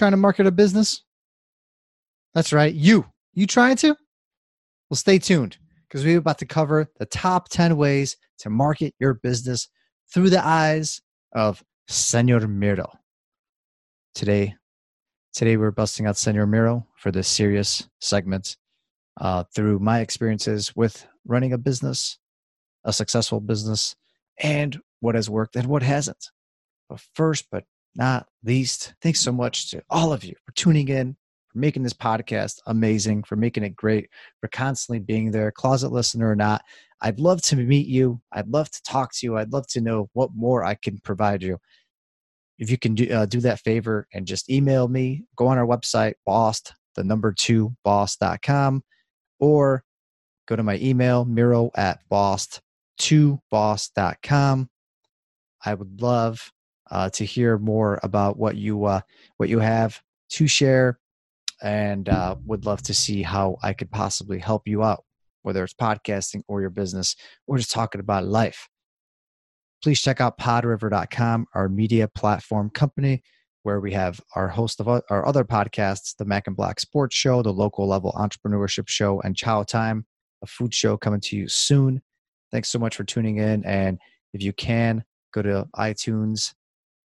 trying to market a business? That's right, you. You trying to? Well, stay tuned because we're about to cover the top 10 ways to market your business through the eyes of Senor Miro. Today, today we're busting out Senor Miro for this serious segment uh, through my experiences with running a business, a successful business, and what has worked and what hasn't. But first, but not least, thanks so much to all of you for tuning in, for making this podcast amazing, for making it great, for constantly being there, closet listener or not. I'd love to meet you. I'd love to talk to you. I'd love to know what more I can provide you. If you can do, uh, do that favor and just email me, go on our website, boss, the number two boss.com, or go to my email, miro at boss, 2 boss.com. I would love uh, to hear more about what you uh, what you have to share, and uh, would love to see how I could possibly help you out, whether it's podcasting or your business, or just talking about life. Please check out podriver.com, our media platform company, where we have our host of our other podcasts, the Mac and Black Sports Show, the Local Level Entrepreneurship Show, and Chow Time, a food show coming to you soon. Thanks so much for tuning in. And if you can, go to iTunes,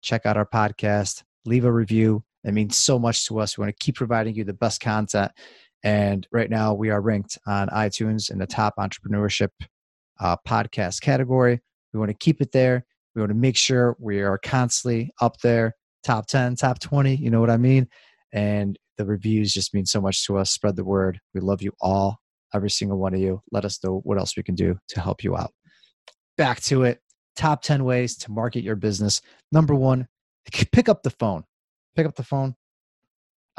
check out our podcast, leave a review. It means so much to us. We want to keep providing you the best content. And right now, we are ranked on iTunes in the top entrepreneurship uh, podcast category. We want to keep it there. We want to make sure we are constantly up there, top 10, top 20. You know what I mean? And the reviews just mean so much to us. Spread the word. We love you all, every single one of you. Let us know what else we can do to help you out. Back to it top 10 ways to market your business. Number one, pick up the phone. Pick up the phone.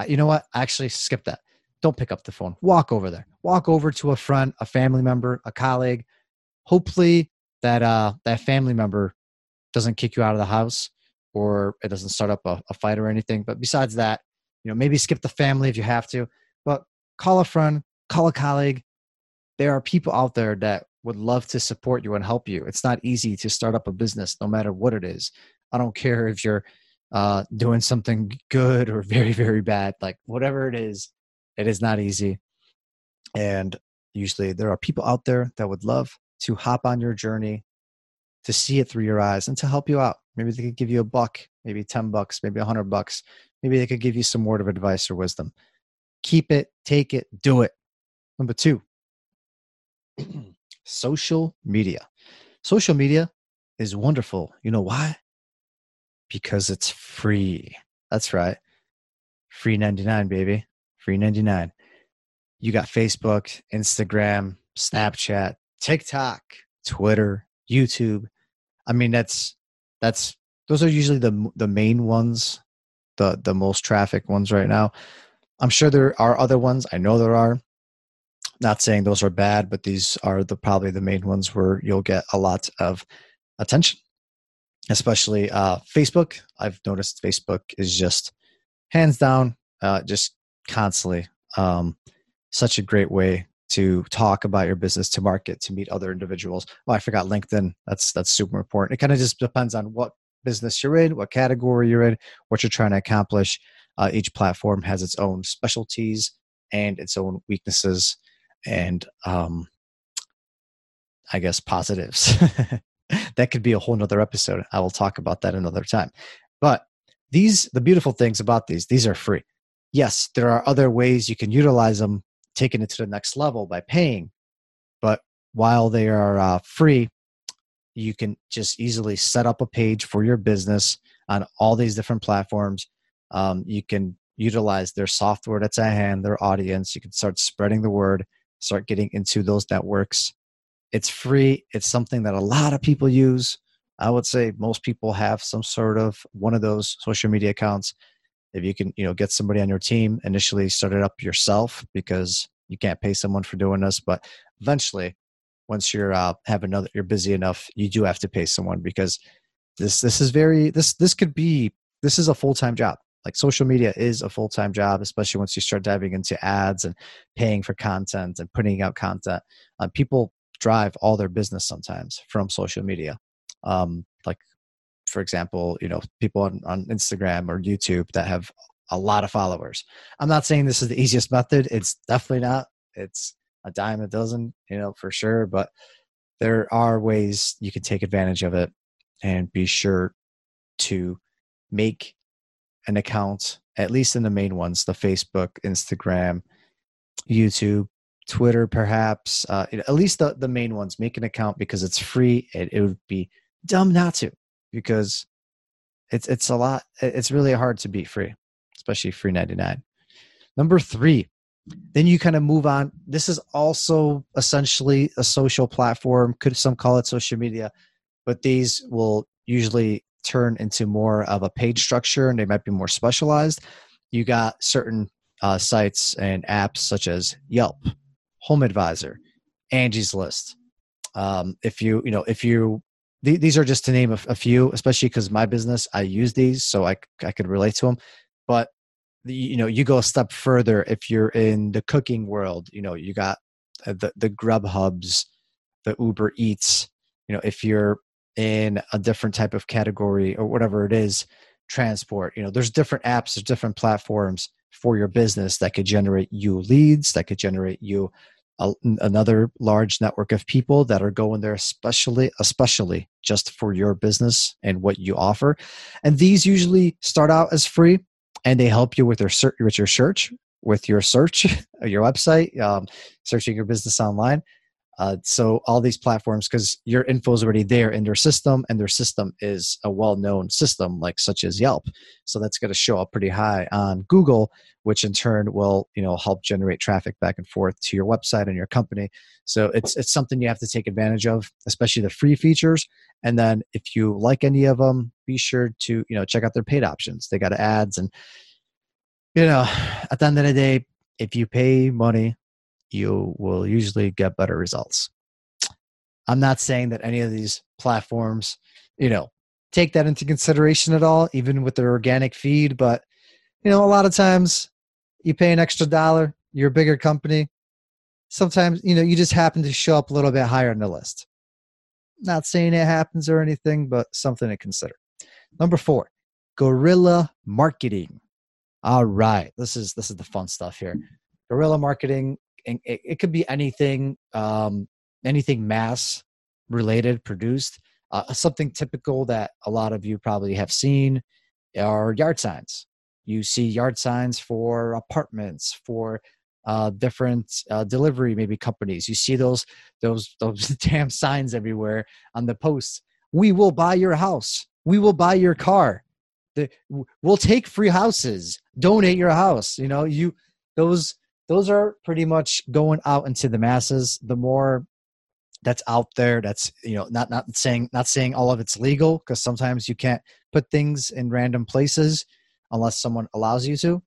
You know what? Actually, skip that. Don't pick up the phone. Walk over there. Walk over to a friend, a family member, a colleague. Hopefully, that uh, that family member doesn't kick you out of the house or it doesn't start up a, a fight or anything. But besides that, you know, maybe skip the family if you have to. But call a friend, call a colleague. There are people out there that would love to support you and help you. It's not easy to start up a business, no matter what it is. I don't care if you're uh, doing something good or very, very bad. Like whatever it is, it is not easy. And usually there are people out there that would love to hop on your journey, to see it through your eyes, and to help you out. Maybe they could give you a buck, maybe 10 bucks, maybe a 100 bucks. Maybe they could give you some word of advice or wisdom. Keep it, take it, do it. Number two, social media. Social media is wonderful. You know why? Because it's free. That's right. Free 99, baby. Free 99. You got Facebook, Instagram, Snapchat, TikTok, Twitter, YouTube. I mean, that's that's those are usually the the main ones, the the most traffic ones right now. I'm sure there are other ones. I know there are not saying those are bad, but these are the probably the main ones where you'll get a lot of attention. Especially uh, Facebook. I've noticed Facebook is just hands down, uh, just constantly um, such a great way to talk about your business, to market, to meet other individuals. Oh, I forgot LinkedIn. That's that's super important. It kind of just depends on what business you're in, what category you're in, what you're trying to accomplish. Uh, each platform has its own specialties and its own weaknesses and um, I guess positives. that could be a whole nother episode. I will talk about that another time. But these, the beautiful things about these, these are free. Yes, there are other ways you can utilize them, taking it to the next level by paying. But while they are uh, free, you can just easily set up a page for your business on all these different platforms. Um, you can utilize their software that's at hand, their audience. You can start spreading the word start getting into those networks. It's free. It's something that a lot of people use. I would say most people have some sort of one of those social media accounts. If you can, you know, get somebody on your team, initially start it up yourself because you can't pay someone for doing this. But eventually, once you're uh, have another, you're busy enough, you do have to pay someone because this this is very this this could be this is a full time job like social media is a full-time job especially once you start diving into ads and paying for content and putting out content uh, people drive all their business sometimes from social media um, like for example you know people on, on instagram or youtube that have a lot of followers. I'm not saying this is the easiest method. It's definitely not. It's a dime a dozen, you know, for sure. But there are ways you can take advantage of it and be sure to make an account, at least in the main ones the Facebook, Instagram, YouTube, Twitter, perhaps, uh, at least the, the main ones. Make an account because it's free. It, it would be dumb not to because it's it's a lot. It's really hard to beat free, especially free ninety nine. Number three, then you kind of move on. This is also essentially a social platform. Could some call it social media, but these will usually turn into more of a page structure, and they might be more specialized. You got certain uh, sites and apps such as Yelp, Home Advisor, Angie's List. Um, if you you know if you th- these are just to name a, a few, especially because my business I use these, so I I could relate to them. But the, you know you go a step further if you're in the cooking world. You know you got uh, the the Grubhubs, the Uber Eats. You know if you're in a different type of category or whatever it is, transport. You know there's different apps, there's different platforms for your business that could generate you leads, that could generate you a, another large network of people that are going there especially especially just for your business and what you offer and these usually start out as free and they help you with your search with your search with your search your website um, searching your business online uh, so all these platforms, because your info is already there in their system, and their system is a well-known system, like such as Yelp. So that's going to show up pretty high on Google, which in turn will you know help generate traffic back and forth to your website and your company. So it's it's something you have to take advantage of, especially the free features. And then if you like any of them, be sure to you know check out their paid options. They got ads, and you know at the end of the day, if you pay money you will usually get better results. I'm not saying that any of these platforms, you know, take that into consideration at all, even with their organic feed. But, you know, a lot of times you pay an extra dollar, you're a bigger company. Sometimes, you know, you just happen to show up a little bit higher on the list. Not saying it happens or anything, but something to consider. Number four, guerrilla marketing. All right. This is this is the fun stuff here. Guerrilla marketing it, it could be anything, um, anything mass related, produced. Uh, something typical that a lot of you probably have seen are yard signs. You see yard signs for apartments, for uh, different uh, delivery maybe companies. You see those those those damn signs everywhere on the posts. We will buy your house. We will buy your car. The, we'll take free houses. Donate your house. You know you those those are pretty much going out into the masses. The more that's out there, that's you know not not saying not saying all of it's legal because sometimes you can't put things in random places unless someone allows you to.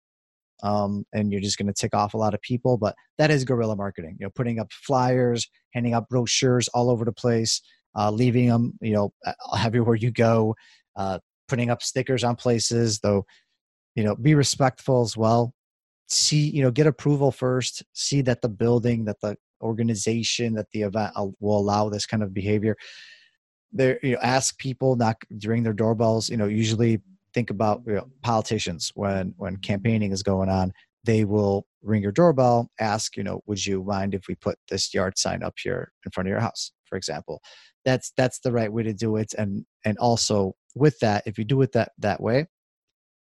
Um, and you're just going to tick off a lot of people. But that is guerrilla marketing. You know, putting up flyers, handing out brochures all over the place, uh, leaving them, you know, everywhere you go, uh, putting up stickers on places. Though, you know, be respectful as well see you know get approval first see that the building that the organization that the event will allow this kind of behavior. There you know ask people not during their doorbells you know usually think about you know, politicians. When when campaigning is going on they will ring your doorbell ask you know would you mind if we put this yard sign up here in front of your house? for example. That's that's the right way to do it and and also with that if you do it that that way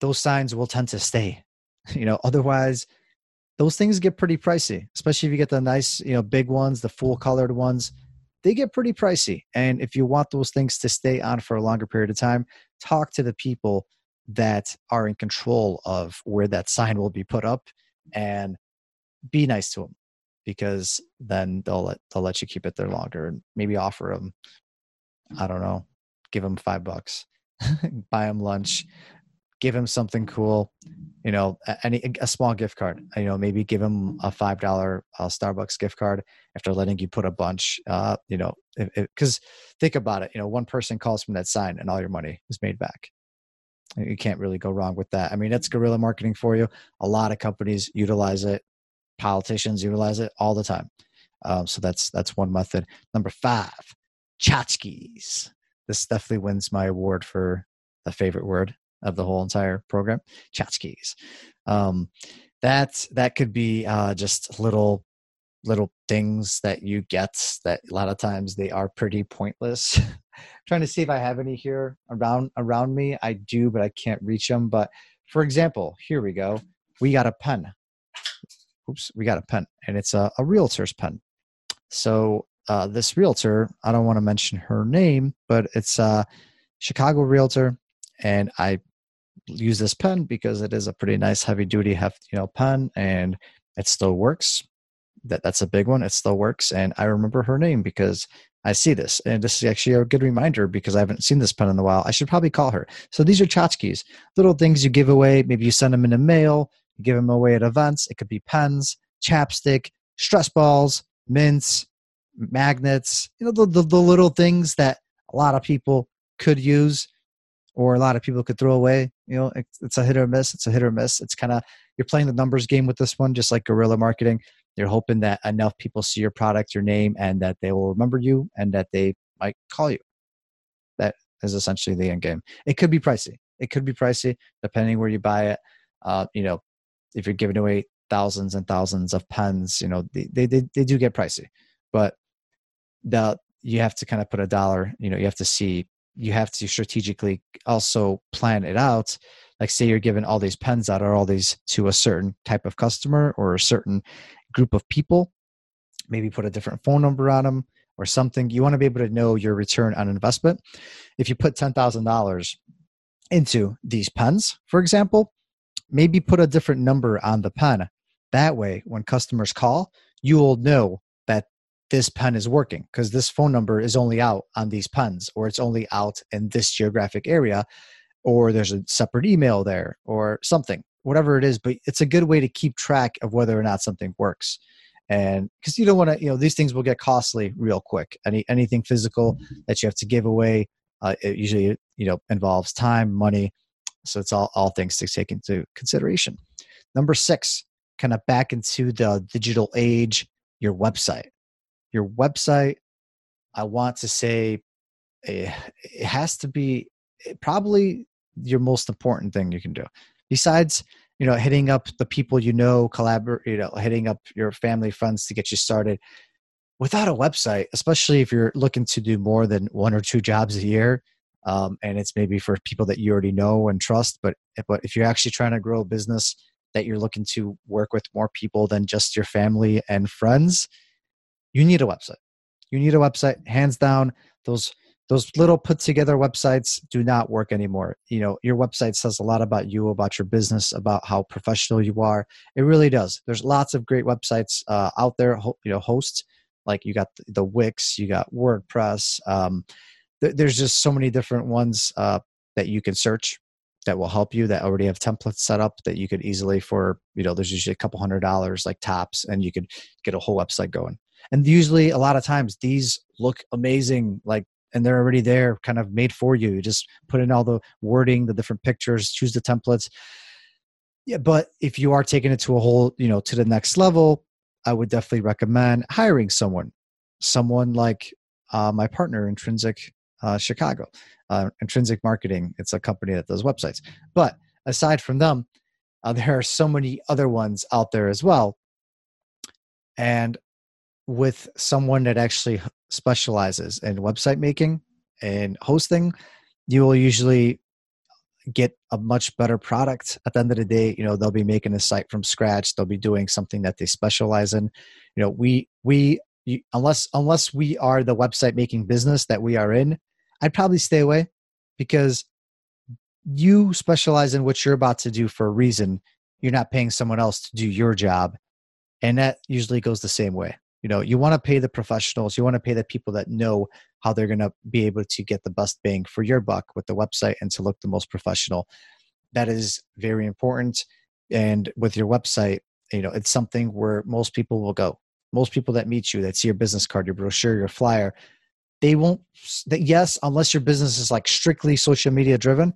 those signs will tend to stay you know otherwise those things get pretty pricey especially if you get the nice you know big ones the full colored ones. They get pretty pricey. And if you want those things to stay on for a longer period of time talk to the people that are in control of where that sign will be put up and be nice to them because then they'll let they'll let you keep it there longer and maybe offer them i don't know give them five bucks buy them lunch give him something cool you know any a small gift card you know maybe give him a five dollar uh, starbucks gift card after letting you put a bunch uh you know because think about it you know one person calls from that sign and all your money is made back. You can't really go wrong with that. I mean that's guerrilla marketing for you. A lot of companies utilize it. Politicians utilize it all the time. Um, so that's that's one method. Number five tchotchkes. This definitely wins my award for the favorite word of the whole entire program. Tchotchkes. Um, that that could be uh, just little little things that you get that a lot of times they are pretty pointless. trying to see if I have any here around around me. I do, but I can't reach them. But for example, here we go. We got a pen. Oops, we got a pen, and it's a, a realtor's pen. So uh, this realtor, I don't want to mention her name, but it's a Chicago realtor, and I use this pen because it is a pretty nice heavy duty heft you know pen and it still works. That that's a big one. It still works and i remember her name because i see this and this is actually a good reminder because i haven't seen this pen in a while. I should probably call her. So these are tchotchkes little things you give away. Maybe you send them in a mail you give them away at events. It could be pens chapstick stress balls mints magnets you know the, the, the little things that a lot of people could use or a lot of people could throw away. You know, it's a hit or miss. It's a hit or miss. It's kind of you're playing the numbers game with this one, just like guerrilla marketing. You're hoping that enough people see your product, your name, and that they will remember you and that they might call you. That is essentially the end game. It could be pricey. It could be pricey depending where you buy it. Uh, you know, if you're giving away thousands and thousands of pens, you know, they, they, they, do get pricey, but the, you have to kind of put a dollar, you know, you have to see you have to strategically also plan it out. Like say you're giving all these pens out or all these to a certain type of customer or a certain group of people maybe put a different phone number on them or something you want to be able to know your return on investment. If you put $10000 into these pens for example maybe put a different number on the pen. That way when customers call you will know this pen is working because this phone number is only out on these pens or it's only out in this geographic area or there's a separate email there or something whatever it is but it's a good way to keep track of whether or not something works. And because you don't want to you know these things will get costly real quick. Any anything physical that you have to give away uh, it usually you know involves time money so it's all all things to take into consideration. Number six kind of back into the digital age your website your website i want to say eh, it has to be eh, probably your most important thing you can do. Besides you know hitting up the people you know collaborate you know hitting up your family friends to get you started. Without a website especially if you're looking to do more than one or two jobs a year um, and it's maybe for people that you already know and trust but but if you're actually trying to grow a business that you're looking to work with more people than just your family and friends you need a website. You need a website, hands down. Those those little put together websites do not work anymore. You know, your website says a lot about you, about your business, about how professional you are. It really does. There's lots of great websites uh, out there. You know, hosts like you got the Wix, you got WordPress. Um, th- there's just so many different ones uh, that you can search that will help you that already have templates set up that you could easily for you know there's usually a couple hundred dollars like tops and you could get a whole website going and usually a lot of times these look amazing like and they're already there kind of made for you. you just put in all the wording the different pictures choose the templates. Yeah but if you are taking it to a whole you know to the next level i would definitely recommend hiring someone. Someone like uh, my partner intrinsic uh, chicago uh, intrinsic marketing. It's a company that does websites. But aside from them uh, there are so many other ones out there as well. And with someone that actually specializes in website making and hosting, you will usually get a much better product. At the end of the day you know they'll be making a site from scratch. They'll be doing something that they specialize in. You know we we unless unless we are the website making business that we are in i'd probably stay away because you specialize in what you're about to do for a reason. You're not paying someone else to do your job and that usually goes the same way you know you want to pay the professionals you want to pay the people that know how they're going to be able to get the best bang for your buck with the website and to look the most professional. That is very important and with your website you know it's something where most people will go. Most people that meet you that see your business card your brochure your flyer they won't that yes unless your business is like strictly social media driven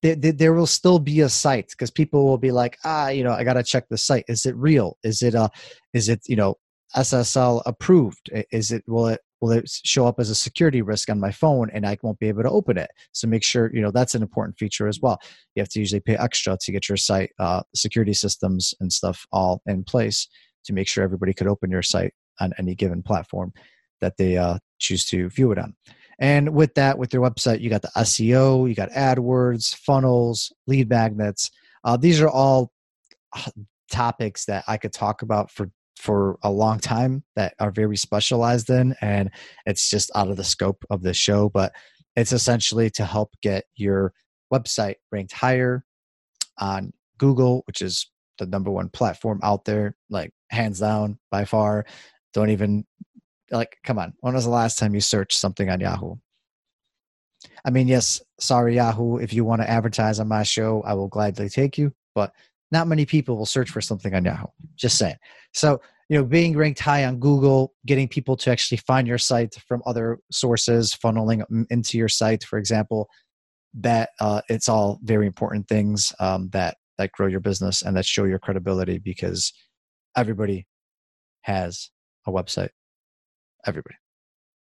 there, there will still be a site because people will be like ah you know i gotta check the site. Is it real? Is it uh is it you know SSL approved? Is it will it will it show up as a security risk on my phone and I won't be able to open it? So make sure, you know, that's an important feature as well. You have to usually pay extra to get your site uh, security systems and stuff all in place to make sure everybody could open your site on any given platform that they uh, choose to view it on. And with that, with your website, you got the SEO, you got AdWords, funnels, lead magnets. Uh, these are all uh, topics that I could talk about for for a long time that are very specialized in and it's just out of the scope of the show but it's essentially to help get your website ranked higher on google which is the number one platform out there like hands down by far. Don't even like come on when was the last time you searched something on yahoo? I mean yes sorry yahoo if you want to advertise on my show i will gladly take you but not many people will search for something on Yahoo. Just saying. So, you know, being ranked high on Google, getting people to actually find your site from other sources, funneling into your site, for example, that uh, it's all very important things um, that that grow your business and that show your credibility because everybody has a website. Everybody.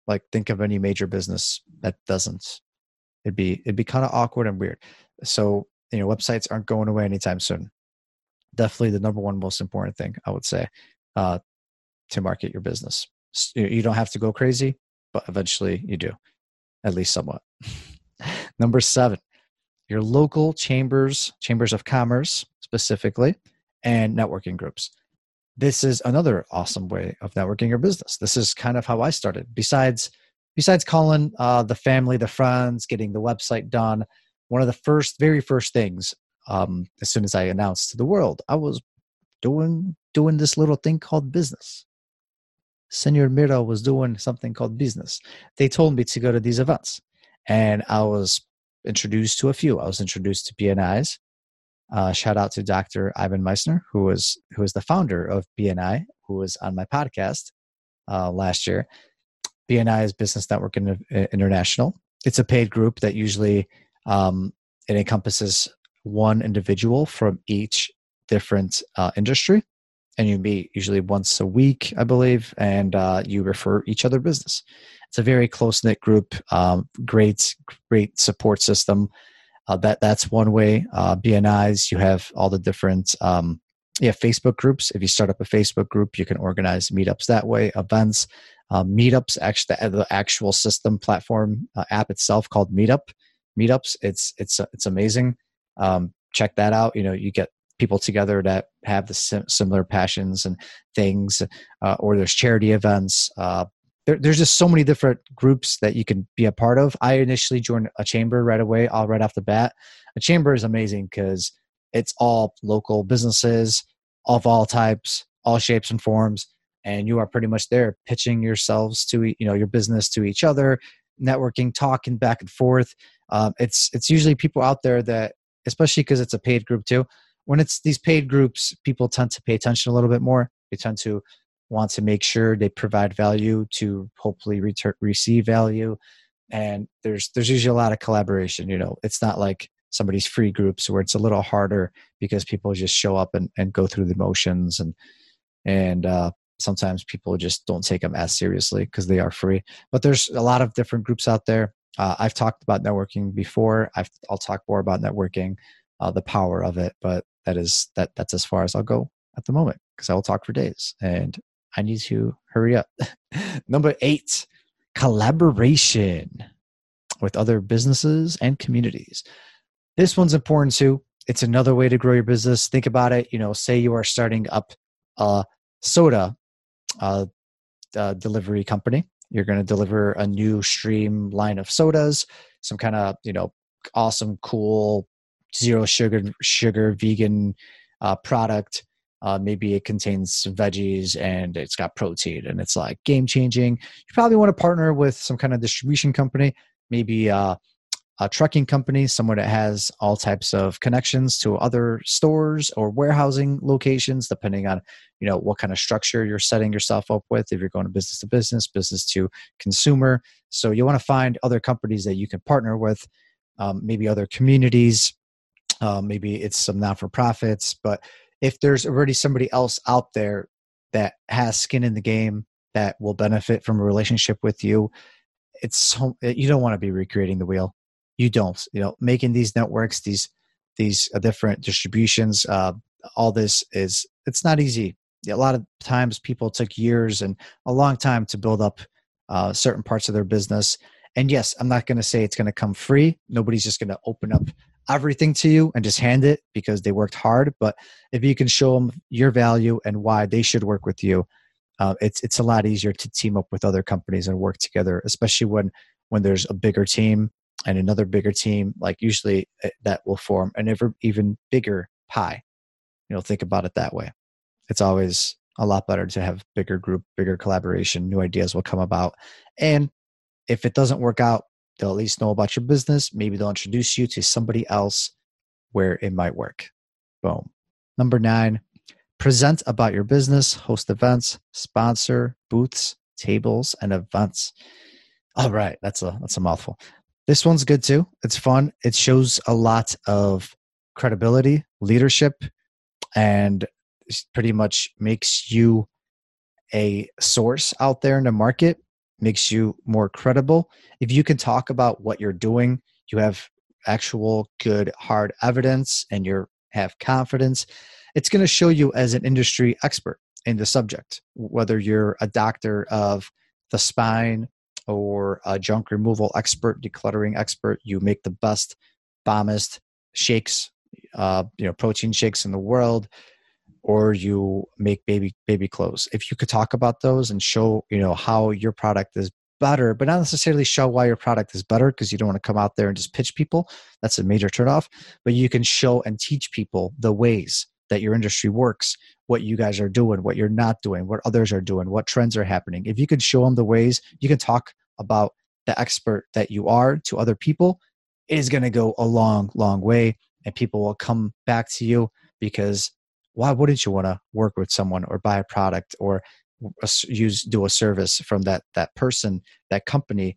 Like, think of any major business that doesn't. It'd be it'd be kind of awkward and weird. So, you know, websites aren't going away anytime soon definitely the number one most important thing I would say uh, to market your business. You don't have to go crazy, but eventually you do, at least somewhat. number seven, your local chambers, chambers of commerce specifically, and networking groups. This is another awesome way of networking your business. This is kind of how I started. Besides, besides calling uh, the family, the friends, getting the website done, one of the first, very first things um, as soon as I announced to the world, I was doing doing this little thing called business. Senor Miro was doing something called business. They told me to go to these events, and I was introduced to a few. I was introduced to BNI's. Uh, shout out to Dr. Ivan Misner, who was who was the founder of BNI, who was on my podcast uh, last year. BNI is Business Network International. It's a paid group that usually um, it encompasses one individual from each different uh, industry and you meet usually once a week i believe and uh, you refer each other business. It's a very close knit group um, great great support system. Uh, that that's one way uh, bnis you have all the different um, yeah facebook groups. If you start up a facebook group you can organize meetups that way events uh, meetups actually the, the actual system platform uh, app itself called meetup. Meetups it's it's it's amazing um, check that out. You know, you get people together that have the sim- similar passions and things, uh, or there's charity events. Uh, there, there's just so many different groups that you can be a part of. I initially joined a chamber right away, all right off the bat. A chamber is amazing because it's all local businesses of all types, all shapes and forms, and you are pretty much there pitching yourselves to you know your business to each other, networking, talking back and forth. Um, it's it's usually people out there that especially because it's a paid group too. When it's these paid groups, people tend to pay attention a little bit more. They tend to want to make sure they provide value to hopefully return, receive value. And there's there's usually a lot of collaboration. You know, it's not like somebody's free groups where it's a little harder because people just show up and, and go through the motions and and uh, sometimes people just don't take them as seriously because they are free. But there's a lot of different groups out there. Uh, I've talked about networking before. i will talk more about networking, uh, the power of it, but that is that that's as far as I'll go at the moment because I will talk for days, and I need to hurry up. Number eight, collaboration with other businesses and communities. This one's important too. It's another way to grow your business. Think about it. You know, say you are starting up a soda uh, uh, delivery company you're going to deliver a new stream line of sodas, some kind of you know awesome, cool, zero sugar sugar vegan uh, product. Uh, maybe it contains veggies and it's got protein and it's like game changing. You probably want to partner with some kind of distribution company, maybe uh, a trucking company, someone that has all types of connections to other stores or warehousing locations, depending on you know what kind of structure you're setting yourself up with. If you're going to business to business, business to consumer, so you want to find other companies that you can partner with, um, maybe other communities, uh, maybe it's some not for profits. But if there's already somebody else out there that has skin in the game, that will benefit from a relationship with you it's you don't want to be recreating the wheel you don't you know making these networks these these uh, different distributions uh, all this is it's not easy. A lot of times people took years and a long time to build up uh, certain parts of their business. And yes i'm not going to say it's going to come free. Nobody's just going to open up everything to you and just hand it because they worked hard. But if you can show them your value and why they should work with you uh, it's it's a lot easier to team up with other companies and work together, especially when when there's a bigger team and another bigger team. Like usually eh, that will form an ever even bigger pie. You know, think about it that way. It's always a lot better to have bigger group, bigger collaboration. New ideas will come about, and if it doesn't work out, they'll at least know about your business. Maybe they'll introduce you to somebody else where it might work. Boom. Number nine, present about your business, host events, sponsor booths, tables, and events. All right, that's a that's a mouthful. This one's good too. It's fun. It shows a lot of credibility, leadership, and pretty much makes you a source out there in the market, makes you more credible. If you can talk about what you're doing, you have actual good hard evidence and you have confidence it's going to show you as an industry expert in the subject, whether you're a doctor of the spine or a junk removal expert, decluttering expert. You make the best, bombest shakes, uh, you know, protein shakes in the world, or you make baby baby clothes. If you could talk about those and show, you know, how your product is better, but not necessarily show why your product is better because you don't want to come out there and just pitch people. That's a major turnoff. But you can show and teach people the ways that your industry works, what you guys are doing, what you're not doing, what others are doing, what trends are happening. If you could show them the ways, you can talk about the expert that you are to other people, it is going to go a long, long way. And people will come back to you because why wouldn't you want to work with someone or buy a product or use do a service from that that person that company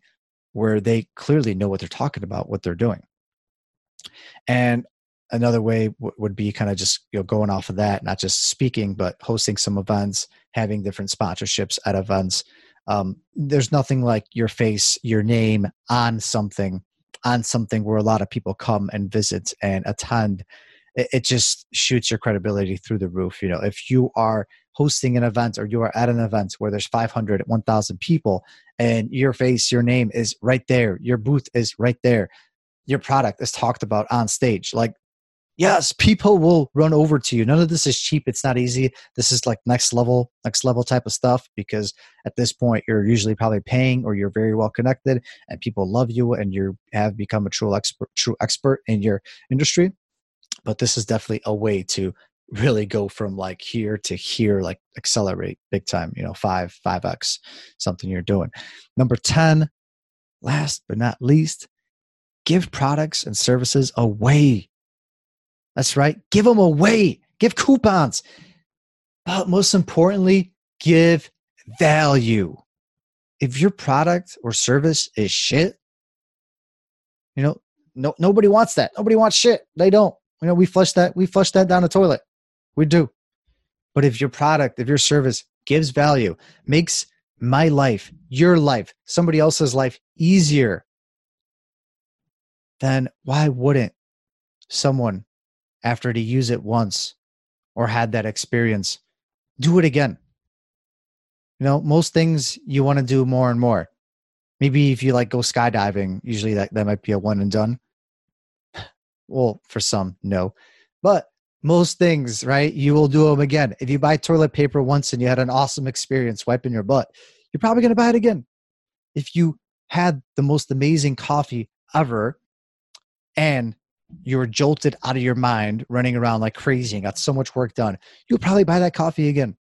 where they clearly know what they're talking about what they're doing and another way w- would be kind of just you know going off of that not just speaking but hosting some events having different sponsorships at events. Um, there's nothing like your face your name on something on something where a lot of people come and visit and attend. It, it just shoots your credibility through the roof you know. If you are hosting an event or you are at an event where there's 500 1000 people and your face your name is right there your booth is right there your product is talked about on stage like yes people will run over to you. None of this is cheap. It's not easy. This is like next level next level type of stuff because at this point you're usually probably paying or you're very well connected and people love you and you have become a true expert true expert in your industry. But this is definitely a way to really go from like here to here like accelerate big time you know 5 5x something you're doing. Number 10 last but not least give products and services away that's right. Give them away. Give coupons. But most importantly, give value. If your product or service is shit, you know, no nobody wants that. Nobody wants shit. They don't. You know, we flush that, we flush that down the toilet. We do. But if your product, if your service gives value, makes my life, your life, somebody else's life easier, then why wouldn't someone after to use it once or had that experience, do it again. You know, most things you want to do more and more. Maybe if you like go skydiving, usually that, that might be a one and done. Well, for some, no. But most things, right? You will do them again. If you buy toilet paper once and you had an awesome experience wiping your butt, you're probably going to buy it again. If you had the most amazing coffee ever and you were jolted out of your mind running around like crazy and got so much work done, you'll probably buy that coffee again.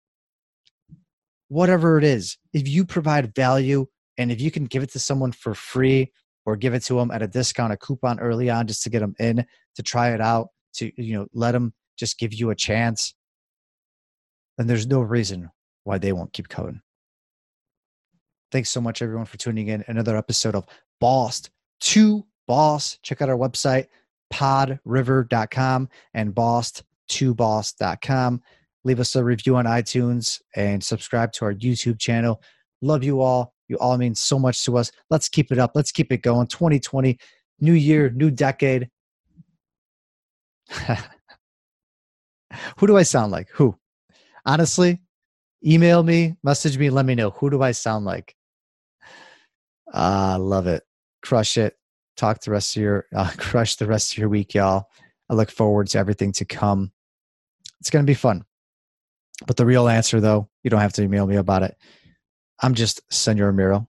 Whatever it is, if you provide value and if you can give it to someone for free or give it to them at a discount, a coupon early on just to get them in to try it out, to you know, let them just give you a chance, then there's no reason why they won't keep coming. Thanks so much, everyone, for tuning in. Another episode of Boss to Boss. Check out our website, podriver.com and boss2boss.com. Leave us a review on iTunes and subscribe to our YouTube channel. Love you all. You all mean so much to us. Let's keep it up. Let's keep it going. 2020, new year, new decade. Who do I sound like? Who? Honestly, email me, message me, let me know. Who do I sound like? Ah, love it. Crush it. Talk the rest of your, uh, crush the rest of your week, y'all. I look forward to everything to come. It's going to be fun. But the real answer, though, you don't have to email me about it. I'm just Senor Miro.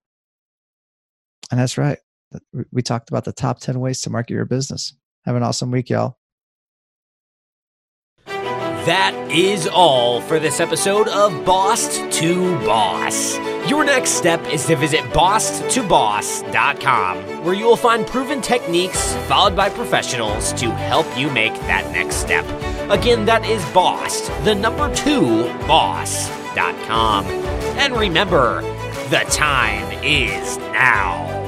And that's right. We talked about the top 10 ways to market your business. Have an awesome week, y'all. That is all for this episode of Boss to Boss. Your next step is to visit bosstoboss.com, where you will find proven techniques followed by professionals to help you make that next step. Again, that is boss, the number two, boss.com. And remember, the time is now.